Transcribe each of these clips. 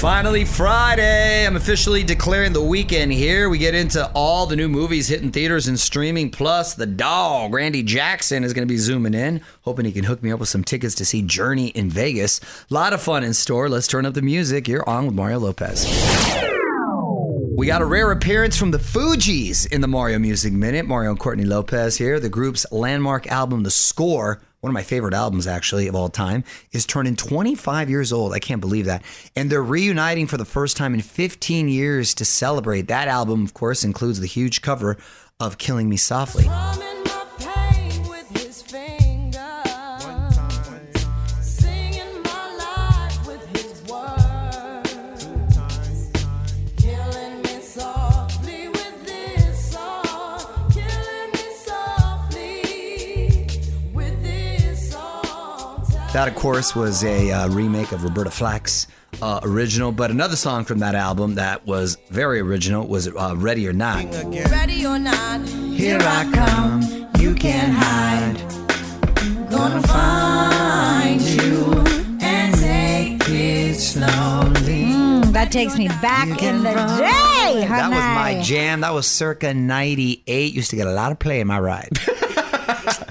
Finally, Friday. I'm officially declaring the weekend here. We get into all the new movies hitting theaters and streaming. Plus, the dog, Randy Jackson, is going to be zooming in, hoping he can hook me up with some tickets to see Journey in Vegas. A lot of fun in store. Let's turn up the music. You're on with Mario Lopez. We got a rare appearance from the Fugees in the Mario Music Minute. Mario and Courtney Lopez here. The group's landmark album, The Score, one of my favorite albums actually of all time, is turning 25 years old. I can't believe that. And they're reuniting for the first time in 15 years to celebrate. That album, of course, includes the huge cover of Killing Me Softly. That, of course, was a uh, remake of Roberta Flack's uh, original, but another song from that album that was very original was uh, Ready or Not. Ready or not, Here I come, you can't hide. gonna find you and take it slowly. Mm, that takes me back in the day. That was my jam. That was circa 98. Used to get a lot of play in my ride.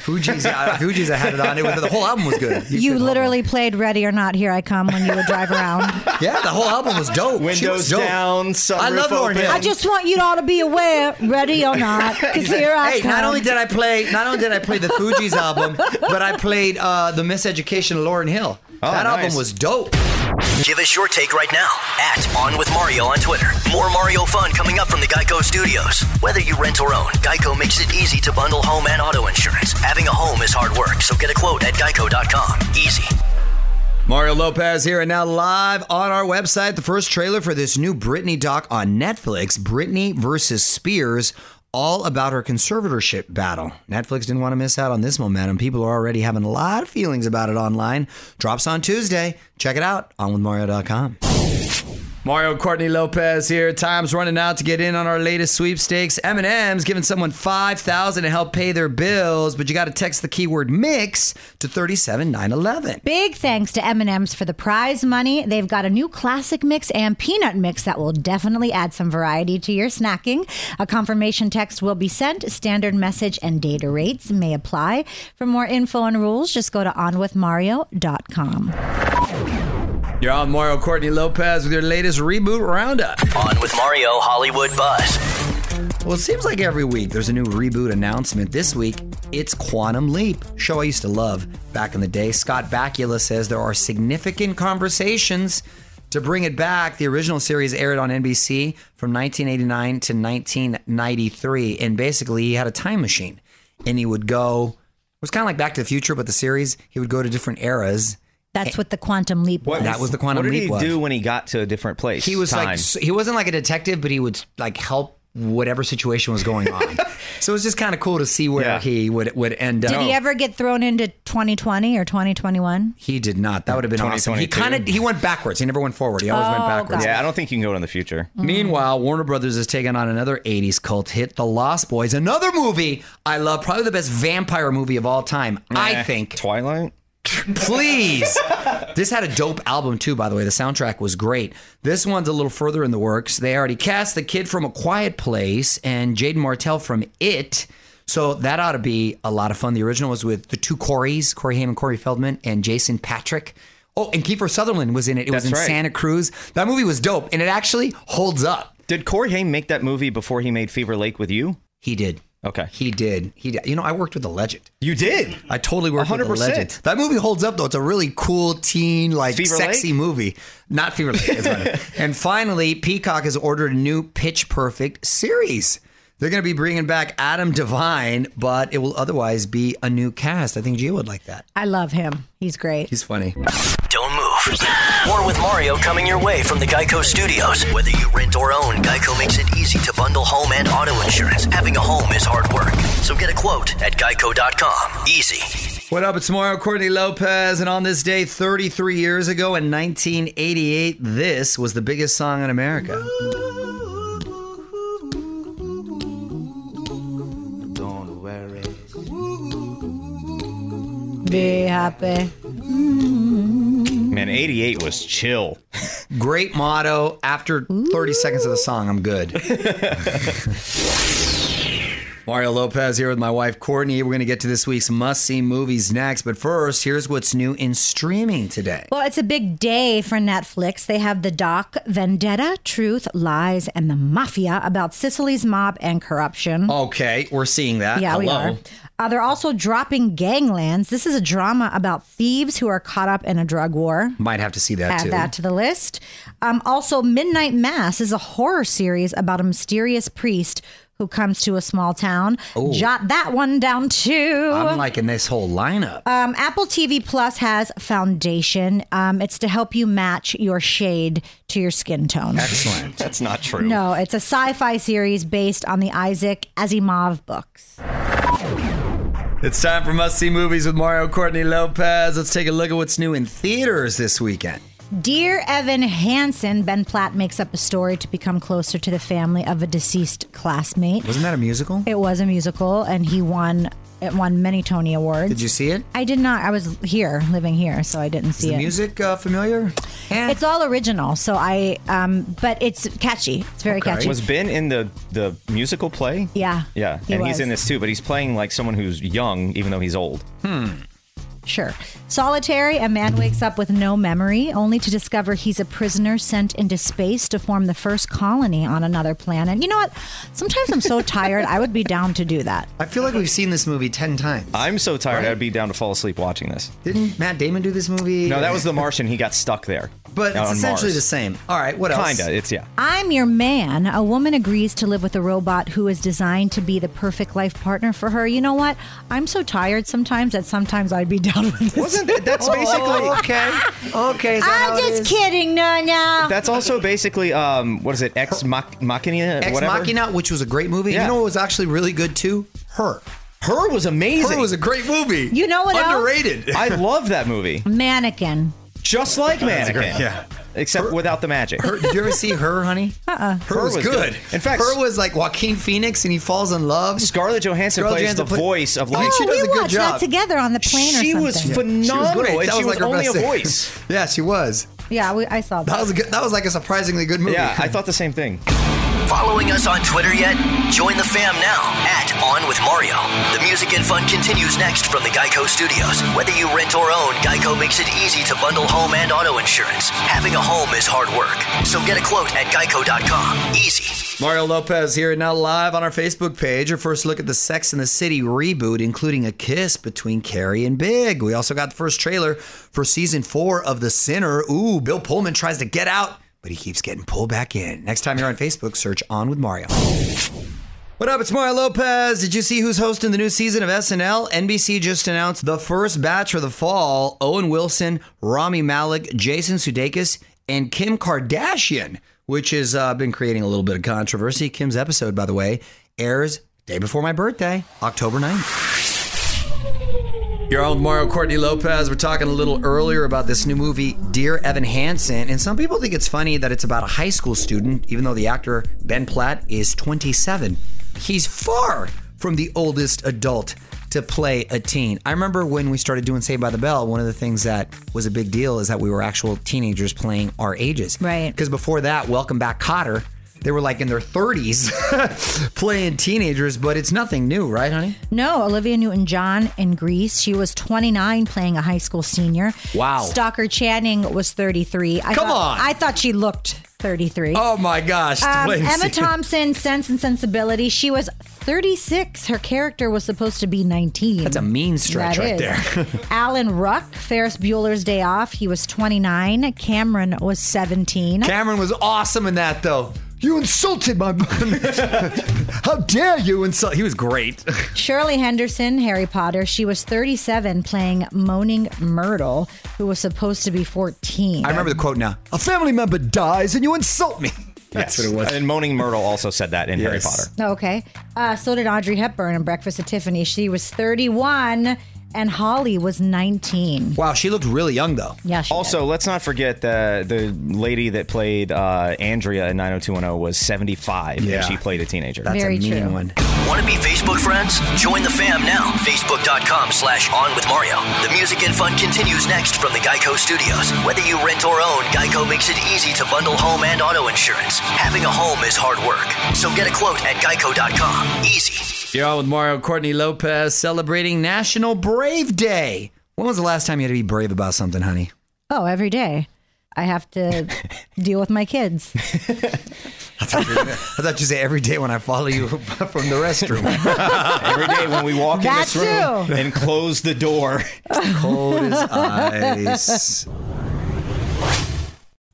Fugees, uh, Fugees, I had it on. It was, the whole album was good. You literally played "Ready or Not, Here I Come" when you would drive around. Yeah, the whole album was dope. She was Windows dope. down, I love Lauryn open. Hill. I just want you all to be aware, ready or not, because here I hey, come. not only did I play, not only did I play the Fugees album, but I played uh, the Miseducation of Lauryn Hill. Oh, that album was dope. Give us your take right now at On With Mario on Twitter. More Mario fun coming up from the Geico Studios. Whether you rent or own, Geico makes it easy to bundle home and auto insurance. Having a home is hard work, so get a quote at geico.com. Easy. Mario Lopez here and now live on our website. The first trailer for this new Britney doc on Netflix, Britney versus Spears, all about her conservatorship battle. Netflix didn't want to miss out on this momentum. People are already having a lot of feelings about it online. Drops on Tuesday. Check it out on withmario.com. Mario Courtney Lopez here. Time's running out to get in on our latest sweepstakes. M&M's giving someone 5000 to help pay their bills, but you got to text the keyword mix to 37911. Big thanks to M&M's for the prize money. They've got a new classic mix and peanut mix that will definitely add some variety to your snacking. A confirmation text will be sent. Standard message and data rates may apply. For more info and rules, just go to onwithmario.com. You're on Mario Courtney Lopez with your latest reboot roundup. On with Mario Hollywood Buzz. Well, it seems like every week there's a new reboot announcement. This week, it's Quantum Leap, show I used to love back in the day. Scott Bakula says there are significant conversations to bring it back. The original series aired on NBC from 1989 to 1993, and basically he had a time machine, and he would go. It was kind of like Back to the Future, but the series he would go to different eras. That's what the quantum leap was. That was the quantum leap. what did leap. he was. do when he got to a different place? He was Time. like s- he wasn't like a detective, but he would like help whatever situation was going on. so it was just kind of cool to see where Yeah. he would would end up. Did he ever get thrown into 2020 or 2021? He did not. That would have been awesome. He 2022. kind of he went backwards. He never went forward. He always went Oh, backwards. yeah, I don't think you can go in the future. Meanwhile, Warner Brothers is taking on another 80s cult hit, The Lost Boys. Another movie I love, probably the best vampire movie of all time. I Eh, think. Twilight. Please. this had a dope album too, by the way. The soundtrack was great. This one's a little further in the works. They already cast the kid from A Quiet Place and Jaeden Martell from It. So that ought to be a lot of fun. The original was with the two Coreys, Corey Haim and Corey Feldman, and Jason Patric. Oh, and Kiefer Sutherland was in it. It was in right. Santa Cruz. That movie was dope, and it actually holds up. Did Corey Haim make that movie before he made Fever Lake with you? He did. Okay. He did. He did. You know, I worked with a legend. You did. I totally worked with a legend. That movie holds up though. It's a really cool teen, like Fever sexy Lake? movie. Not Fever Lake. it's and finally, Peacock has ordered a new Pitch Perfect series. They're going to be bringing back Adam Devine, but it will otherwise be a new cast. I think Gio would like that. I love him. He's great. He's funny. Don't. More with Mario coming your way from the Geico Studios. Whether you rent or own, Geico makes it easy to bundle home and auto insurance. Having a home is hard work. So get a quote at geico.com. Easy. What up? It's Mario Courtney Lopez, and on this day, 33 years ago in 1988, this was the biggest song in America. Don't wear it. Be happy. Mm-hmm. Man, mm. 88 was chill. Great motto. After 30 seconds of the song, I'm good. Mario Lopez here with my wife Courtney. We're going to get to this week's must see movies next. But first, here's what's new in streaming today. Well, it's a big day for Netflix. They have the doc Vendetta, Truth, Lies, and the Mafia about Sicily's mob and corruption. Okay, we're seeing that. Yeah, we are. Uh, they're also dropping Ganglands. This is a drama about thieves who are caught up in a drug war. Might have to see that Add too. that to the list. Um, also, Midnight Mass is a horror series about a mysterious priest who comes to a small town. Jot that one down too. I'm liking this whole lineup. Um, Apple TV Plus has Foundation. Um, it's to help you match your shade to your skin tone. Excellent. That's not true. No, it's a sci-fi series based on the Isaac Asimov books. It's time for must see movies with Mario Courtney Lopez. Let's take a look at what's new in theaters this weekend. Dear Evan Hansen, Ben Platt makes up a story to become closer to the family of a deceased classmate. Wasn't that a musical? It was a musical, and he won. It won many Tony Awards. Did you see it? I did not. I was here, living here, so I didn't Is see the it. music uh, familiar? Eh. It's all original, so I. Um, but it's catchy. It's very Okay. catchy. Was Ben in the the musical play? yeah. Yeah, he and was. he's in this too, but he's playing like someone who's young, even though he's old. Sure. Solitary, a man wakes up with no memory, only to discover he's a prisoner sent into space to form the first colony on another planet. You know what? Sometimes I'm so tired, I would be down to do that. I feel like we've seen this movie 10 times. I'm so tired, I'd be down to fall asleep watching this. Didn't Matt Damon do this movie? No, that was The Martian. He got stuck there. But it's essentially Mars. the same. All right, what else? Kinda. It's yeah. I'm your man. A woman agrees to live with a robot who is designed to be the perfect life partner for her. You know what? I'm so tired sometimes that sometimes I'd be down with this. Wasn't that, that's basically Oh, okay. Okay. is that how I'm it just is? kidding, no, no. that's also basically um what is it? Ex mach, Machina Ex whatever. Machina, which was a great movie. Yeah. You know what was actually really good too? Her. Her was amazing. Her was a great movie. You know what else? Underrated. I love that movie. Mannequin. Just like Mannequin. Yeah. Except without the magic. Her, did you ever see her, honey? Uh-uh. Her, Her was, was good. good. In fact- her was like Joaquin Phoenix, and he falls in love. Scarlett Johansson Scarlett plays Johansson the play- voice of I like think she oh, does we a good watched job. that together on the plane or she something. was She was phenomenal, great. That she was was like her only a voice. Yeah, she was. Yeah, we, I saw that. That was a good. That was like a surprisingly good movie. Yeah, I thought the same thing. Following us on Twitter yet? Join the fam now at On With Mario. The music and fun continues next from the Geico Studios. Whether you rent or own, Geico makes it easy to bundle home and auto insurance. Having a home is hard work. So get a quote at geico.com. Easy. Mario Lopez here now live on our Facebook page. Your first look at the Sex and the City reboot, including a kiss between Carrie and Big. We also got the first trailer for season four of The Sinner. Ooh, Bill Pullman tries to get out, but he keeps getting pulled back in. Next time you're on Facebook, search On with Mario. What up? It's Mario Lopez. Did you see who's hosting the new season of SNL? NBC just announced the first batch for the fall. Owen Wilson, Rami Malek, Jason Sudeikis, and Kim Kardashian, which has uh, been creating a little bit of controversy. Kim's episode, by the way, airs day before my birthday, October 9th. Your old Mario Courtney Lopez. We're talking a little earlier about this new movie, Dear Evan Hansen. And some people think it's funny that it's about a high school student, even though the actor Ben Platt is 27. He's far from the oldest adult to play a teen. I remember when we started doing Saved by the Bell, one of the things that was a big deal is that we were actual teenagers playing our ages. Right. Because before that, Welcome Back Kotter, they were like in their 30s playing teenagers, but it's nothing new, right, honey? No, Olivia Newton John in Grease. She was 29 playing a high school senior. Wow. Stockard Channing was 33. I Come thought, on. I thought she looked 33. Oh my gosh. Um, Emma. Thompson, Sense and Sensibility. She was 36. Her character was supposed to be 19. That's a mean stretch That right is. there. Alan Ruck, Ferris Bueller's Day Off. He was 29. Cameron was 17. Cameron was awesome in that, though. You insulted my. mom. How dare you insult? He was great. Shirley Henderson, Harry Potter. She was 37 playing Moaning Myrtle, who was supposed to be 14. I remember the quote now. A family member dies and you insult me. That's what it was. And Moaning Myrtle also said that in Harry Potter. Okay. Uh, so did Audrey Hepburn in Breakfast at Tiffany. She was 31 and Holly was 19. Wow, she looked really young though. Yeah, she Also, let's not forget the the lady that played uh, Andrea in 90210 was 75 Yeah. and she played a teenager. That's Very a mean true. one. Want to be Facebook friends? Join the fam now. Facebook.com slash on with Mario. The music and fun continues next from the Geico Studios. Whether you rent or own, Geico makes it easy to bundle home and auto insurance. Having a home is hard work. So get a quote at geico.com. Easy. You're on with Mario Courtney Lopez celebrating National Brave Day. When was the last time you had to be brave about something, honey? Oh, every day. I have to deal with my kids. I thought you say every day when I follow you from the restroom. Every day when we walk in this room too. and close the door. Cold as ice.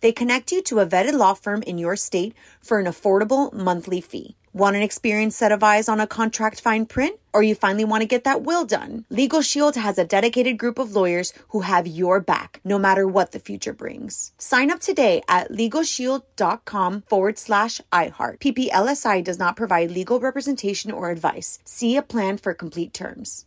They connect you to a vetted law firm in your state for an affordable monthly fee. Want an experienced set of eyes on a contract fine print? Or you finally want to get that will done? Legal Shield has a dedicated group of lawyers who have your back, no matter what the future brings. Sign up today at LegalShield.com forward slash iHeart. PPLSI does not provide legal representation or advice. See a plan for complete terms.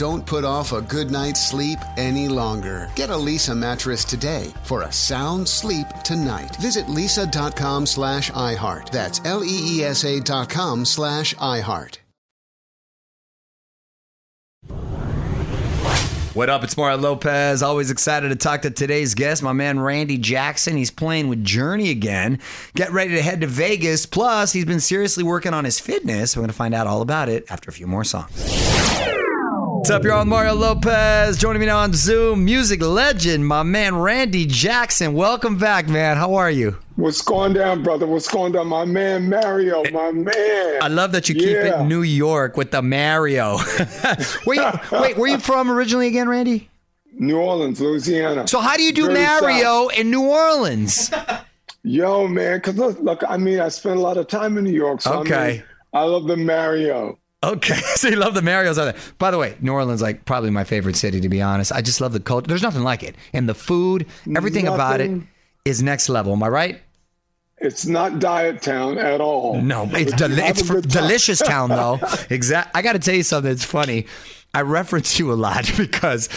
Don't put off a good night's sleep any longer. Get a Leesa mattress today for a sound sleep tonight. Visit leesa.com slash iHeart. That's L-E-E-S-A dot com slash iHeart. What up? It's Mario Lopez. Always excited to talk to today's guest, my man Randy Jackson. He's playing with Journey again. Get ready to head to Vegas. Plus, he's been seriously working on his fitness. We're going to find out all about it after a few more songs. What's up, y'all? Mario Lopez. Joining me now on Zoom, music legend, my man Randy Jackson. Welcome back, man. How are you? What's going down, brother? What's going down? My man Mario, my man. I love that you keep Yeah. it New York with the Mario. where you, wait, where you from originally again, Randy? New Orleans, Louisiana. So how do you do Mario in New Orleans? Yo, man, because look, look, I mean, I spent a lot of time in New York, so I, Okay. mean, I love the Mario. Okay, so you love the Mario's out there. By the way, New Orleans like probably my favorite city to be honest. I just love the culture. There's nothing like it, and the food, everything about it is next level. Am I right? It's not Diet Town at all. No, it's del- it's fr- delicious town though. exact. I got to tell you something. It's funny. I reference you a lot because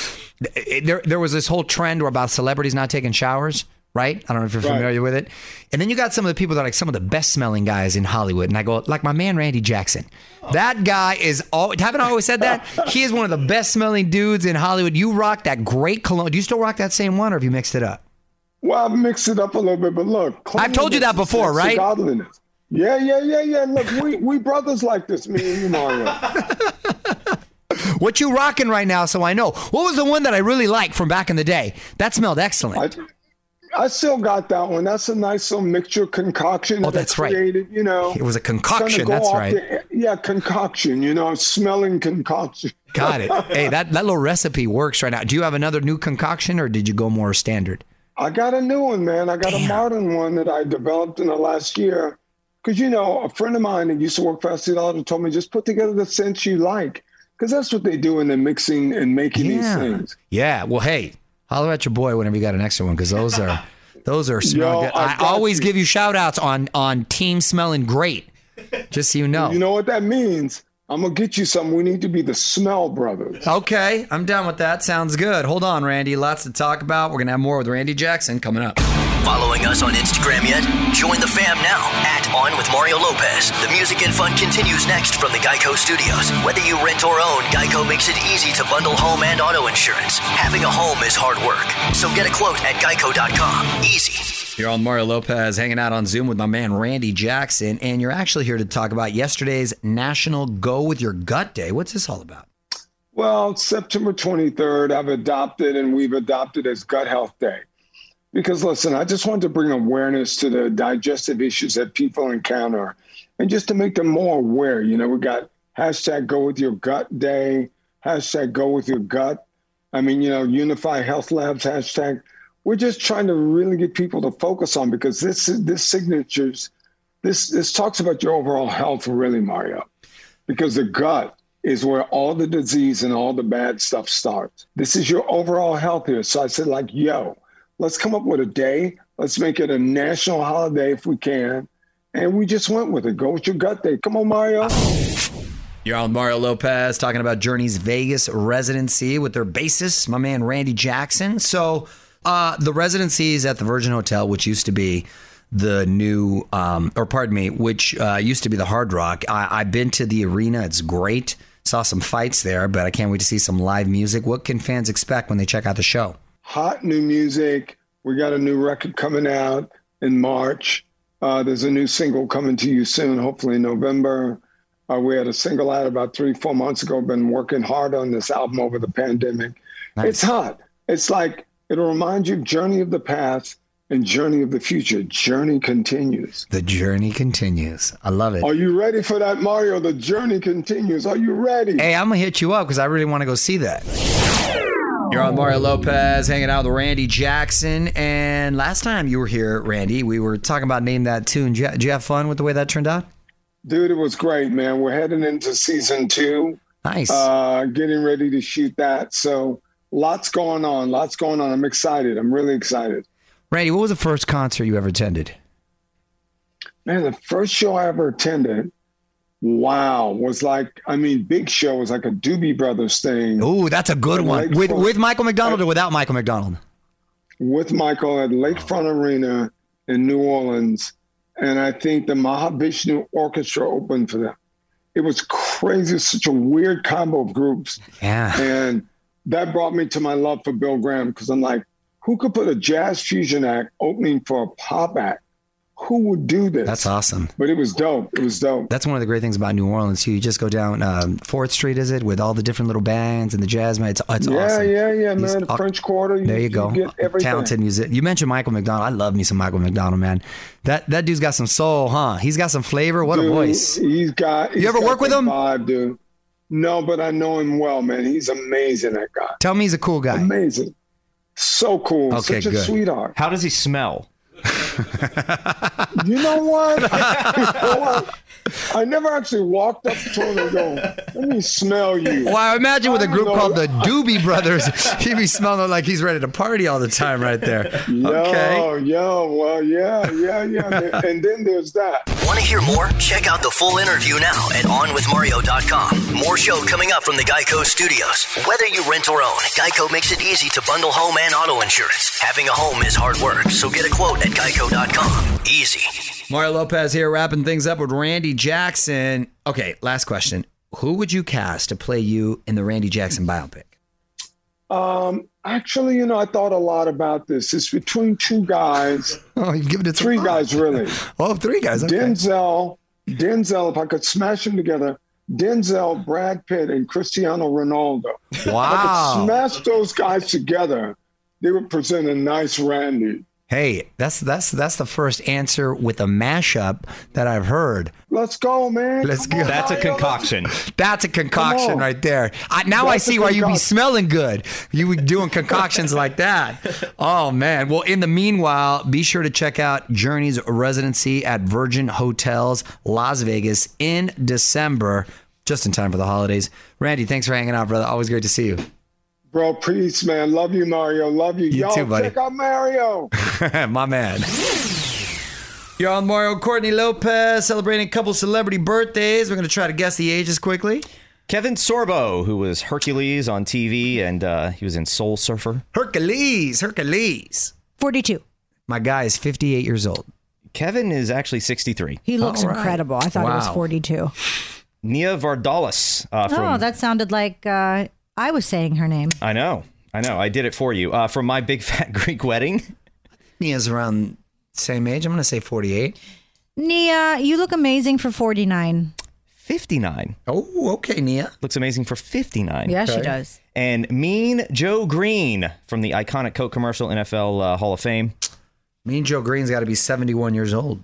there there was this whole trend where about celebrities not taking showers. Right? I don't know if you're Right. familiar with it. And then you got some of the people that are like some of the best smelling guys in Hollywood. And I go, like my man Randy Jackson. That guy is all haven't I always said that? He is one of the best smelling dudes in Hollywood. You rock that great cologne. Do you still rock that same one or have you mixed it up? Well, I've mixed it up a little bit, but look. I've told you that before, is next to right? Godliness. Yeah, yeah, yeah, yeah. Look, we, we brothers like this, me and you, Mario. What you rocking right now so I know? What was the one that I really liked from back in the day? That smelled excellent. I still got that one. That's a nice little mixture concoction. Oh, that I that's right. created, You know, It was a concoction. That's right. the- yeah, concoction. You know, smelling concoction. Got it. Hey, that, that little recipe works right now. Do you have another new concoction or did you go more standard? I got a new one, man. I got a modern one that I developed in the last year. Because, you know, a friend of mine that used to work for Estee Lauder told me just put together the scents you like. Because that's what they do in the mixing and making these Yeah. things. Yeah. Well, hey, holler at your boy whenever you got an extra one because those are those are smell Yo, good. I I, always you. give you shout outs on on team smelling great. Just so you know. You know what that means? I'm going to get you something. We need to be the Smell Brothers. Okay, I'm done with that. Sounds good. Hold on, Randy. Lots to talk about. We're gonna have more with Randy Jackson coming up. Following us on Instagram yet? Join the fam now at On with Mario Lopez. The music and fun continues next from the Geico Studios. Whether you rent or own, Geico makes it easy to bundle home and auto insurance. Having a home is hard work, so get a quote at geico.com. Easy. You're on Mario Lopez hanging out on Zoom with my man Randy Jackson, and you're actually here to talk about yesterday's National Go With Your Gut Day. What's this all about? Well, September 23rd, I've adopted and we've adopted as Gut Health Day. Because listen, I just wanted to bring awareness to the digestive issues that people encounter and just to make them more aware. You know, we got hashtag go with your gut day, hashtag go with your gut. I mean, you know, Unify Health Labs hashtag. We're just trying to really get people to focus on because this this signatures this this talks about your overall health really, Mario. Because the gut is where all the disease and all the bad stuff starts. This is your overall health here. So I said, like, yo, let's come up with a day. Let's make it a national holiday if we can. And we just went with it. Go with your gut day. Come on, Mario. You're on Mario Lopez talking about Journey's Vegas residency with their bassist, my man Randy Jackson. So, uh, the residency is at the Virgin Hotel, which used to be the new, um, or pardon me, which uh, used to be the Hard Rock. I, I've been to the arena; it's great. Saw some fights there, but I can't wait to see some live music. What can fans expect when they check out the show? Hot new music. We got a new record coming out in March. Uh, there's a new single coming to you soon, hopefully in November. Uh, we had a single out about three, four months ago. Been working hard on this album over the pandemic. It's hot. It's like it'll remind you of Journey of the Past and Journey of the Future. Journey continues. The journey continues. I love it. Are you ready for that, Mario? The journey continues. Are you ready? Hey, I'm gonna hit you up because I really want to go see that. You're on Mario Lopez, hanging out with Randy Jackson. And last time you were here, Randy, we were talking about name that tune. Did you, have fun with the way that turned out? Dude, it was great, man. We're heading into season two. Nice. Uh, getting ready to shoot that. So lots going on. Lots going on. I'm excited. I'm really excited. Randy, what was the first concert you ever attended? Man, the first show I ever attended, wow, was like, I mean, big show was like a Doobie Brothers thing. Ooh, that's a good one. With Lakefront- with Michael McDonald or without Michael McDonald? with Michael at Lakefront Arena in New Orleans, and I think the Mahavishnu Orchestra opened for them. It was crazy, such a weird combo of groups, Yeah. and that brought me to my love for Bill Graham because I'm like, who could put a jazz fusion act opening for a pop act? Who would do this? That's awesome. But it was dope. It was dope. That's one of the great things about New Orleans too. You just go down um, Fourth Street, is it, with all the different little bands and the jazz man. It's, it's yeah, awesome. yeah, yeah, He's man. The French Quarter. There you go. get everything. Talented music. You mentioned Michael McDonald. I love me some Michael McDonald, man. That that dude's got some soul, huh? He's got some flavor. What a voice. He's got. he's ever got work with him? Vibe, dude. No, but I know him well, man. He's amazing. That guy. Tell me he's a cool guy. Amazing. So cool. Okay, Such a good. sweetheart. How does he smell? You know what? You know what? I never actually walked up to him and go, "Let me smell you." Well, I imagine with a group know. called the Doobie Brothers, he'd be smelling like he's ready to party all the time right there. Yo, Okay. yo, well, yeah, yeah, yeah. and then there's that. Want to hear more? Check out the full interview now at OnWithMario.com. More show coming up from the Geico Studios. Whether you rent or own, Geico makes it easy to bundle home and auto insurance. Having a home is hard work, so get a quote at Geico.com. Easy. Mario Lopez here, wrapping things up with Randy Jackson. Okay, last question. Who would you cast to play you in the Randy Jackson biopic? Um, actually, you know, I thought a lot about this. It's between two guys. Oh, you've given it three guys, really. Oh, three guys. Okay. Denzel, Denzel. If I could smash them together, Denzel, Brad Pitt, and Cristiano Ronaldo. If I Wow. could smash those guys together, they would present a nice Randy. Hey, that's that's that's the first answer with a mashup that I've heard. Let's go, man. Let's Come go. on, That's a concoction. That's a concoction right there. I, now I That's a see why you be smelling good. You be doing concoctions like that. Oh man. Well, in the meanwhile, be sure to check out Journey's residency at Virgin Hotels Las Vegas in December, just in time for the holidays. Randy, thanks for hanging out, brother. Always great to see you. Bro, peace, man. Love you, Mario. Love you. You Yo, too, buddy. check out Mario. My man. You're on Mario Courtney Lopez celebrating a couple celebrity birthdays. We're going to try to guess the ages quickly. Kevin Sorbo, who was Hercules on TV, and uh, he was in Soul Surfer. Hercules, Hercules. 42. My guy is 58 years old. Kevin is actually 63. He looks All right. incredible. I thought he was Wow. 42. Nia Vardalos uh, from. oh, that sounded like uh, I was saying her name. I know. I know. I did it for you. Uh, from My Big Fat Greek Wedding. Nia's around same age. I'm going to say 48. Nia, you look amazing for 49. 59. Oh, okay, Nia. Looks amazing for 59. Yeah, she does. And Mean Joe Greene from the iconic Coke commercial NFL uh, Hall of Fame. Mean Joe Greene's got to be 71 years old.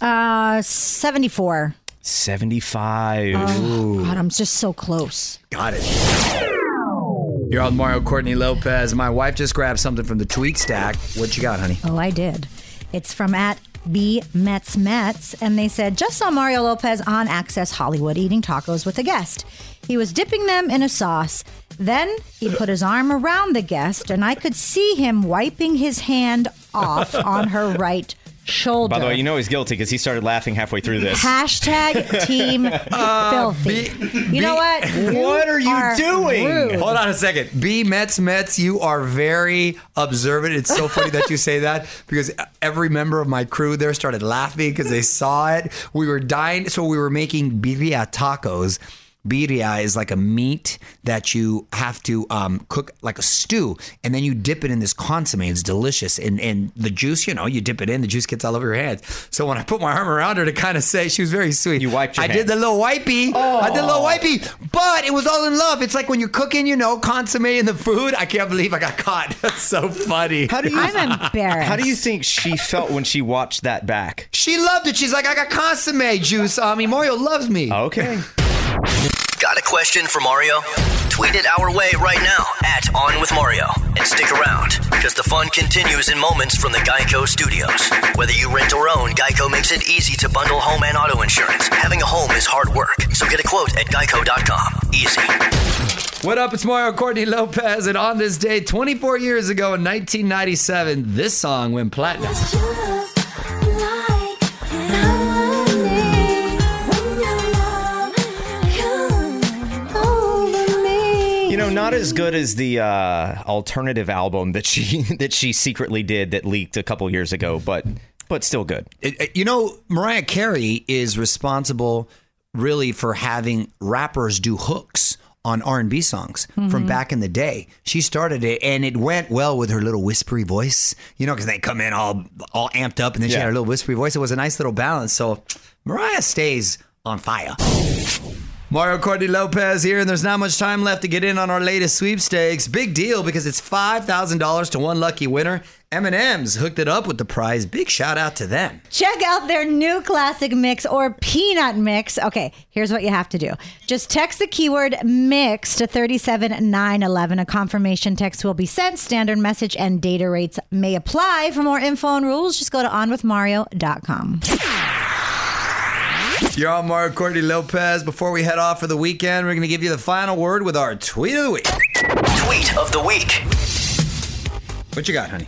Uh, 74. 75. Oh, God, I'm just so close. Got it. You're on Mario Courtney Lopez. My wife just grabbed something from the tweet stack. What you got, honey? Oh, I did. It's from at B Mets Mets, and they said just saw Mario Lopez on Access Hollywood eating tacos with a guest. He was dipping them in a sauce. Then he put his arm around the guest, and I could see him wiping his hand off on her right shoulder. By the way, you know he's guilty because he started laughing halfway through this. Hashtag team uh, filthy. you know what? What are you doing? rude. Hold on a second. B Mets Mets, you are very observant. It's so funny that you say that because every member of my crew there started laughing because they saw it. We were dying, so we were making birria tacos. Birria is like a meat that you have to um, cook like a stew, and then you dip it in this consomme. It's delicious, and and the juice, you know, you dip it in, the juice gets all over your hands. So when I put my arm around her to kind of say, she was very sweet. You wiped your I hand. did the little wipey. Oh. I did a little wipey, but it was all in love. It's like when you're cooking, you know, consomme in the food. I can't believe I got caught. That's so funny. How do you I'm embarrassed. How do you think she felt when she watched that back? She loved it. She's like, I got consomme juice on me. Mario loves me. Okay. Got a question for Mario? Tweet it our way right now at On With Mario and stick around. Because the fun continues in moments from the Geico Studios. Whether you rent or own, Geico makes it easy to bundle home and auto insurance. Having a home is hard work, so get a quote at geico.com. Easy. What up? It's Mario Courtney Lopez, and on this day, 24 years ago in 1997, this song went platinum. You know, not as good as the uh, alternative album that she that she secretly did that leaked a couple years ago, but but still good. It- it- you know, Mariah Carey is responsible really for having rappers do hooks on R&B songs from Mhm. back in the day. She started it and it went well with her little whispery voice, you know, because they come in all all amped up and then she had her little whispery voice. It was a nice little balance. So Mariah stays on fire. Mario Courtney Lopez here, and there's not much time left to get in on our latest sweepstakes. Big deal because it's five thousand dollars to one lucky winner. M&M's hooked it up with the prize. Big shout out to them. Check out their new classic mix or peanut mix. Okay, here's what you have to do. Just text the keyword mix to 37911. A confirmation text will be sent. Standard message and data rates may apply. For more info and rules, just go to onwithmario.com. You're on Mario Courtney Lopez. Before we head off for the weekend, we're going to give you the final word with our tweet of the week. Tweet of the week. What you got, honey?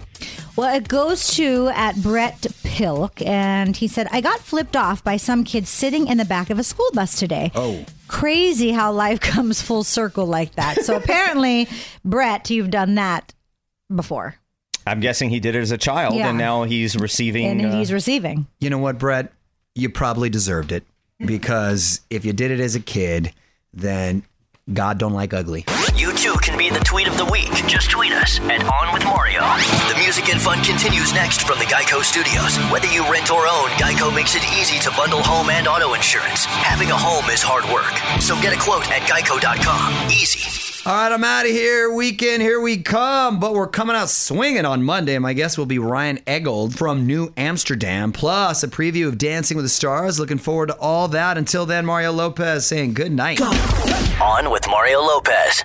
Well, it goes to at Brett Pilk, and he said, I got flipped off by some kids sitting in the back of a school bus today. Oh. Crazy how life comes full circle like that. So apparently, Brett, you've done that before. I'm guessing he did it as a child, Yeah. and now he's receiving. And uh, he's receiving. You know what, Brett? You probably deserved it because if you did it as a kid, then God don't like ugly. Tweet of the week. Just tweet us at On With Mario. The music and fun continues next from the Geico Studios. Whether you rent or own, Geico makes it easy to bundle home and auto insurance. Having a home is hard work, so get a quote at geico.com. Easy. All right, I'm out of here. Weekend, here we come. But we're coming out swinging on Monday. My guest will be Ryan Eggold from New Amsterdam, plus a preview of Dancing with the Stars. Looking forward to all that. Until then, Mario Lopez saying good night. On with Mario Lopez.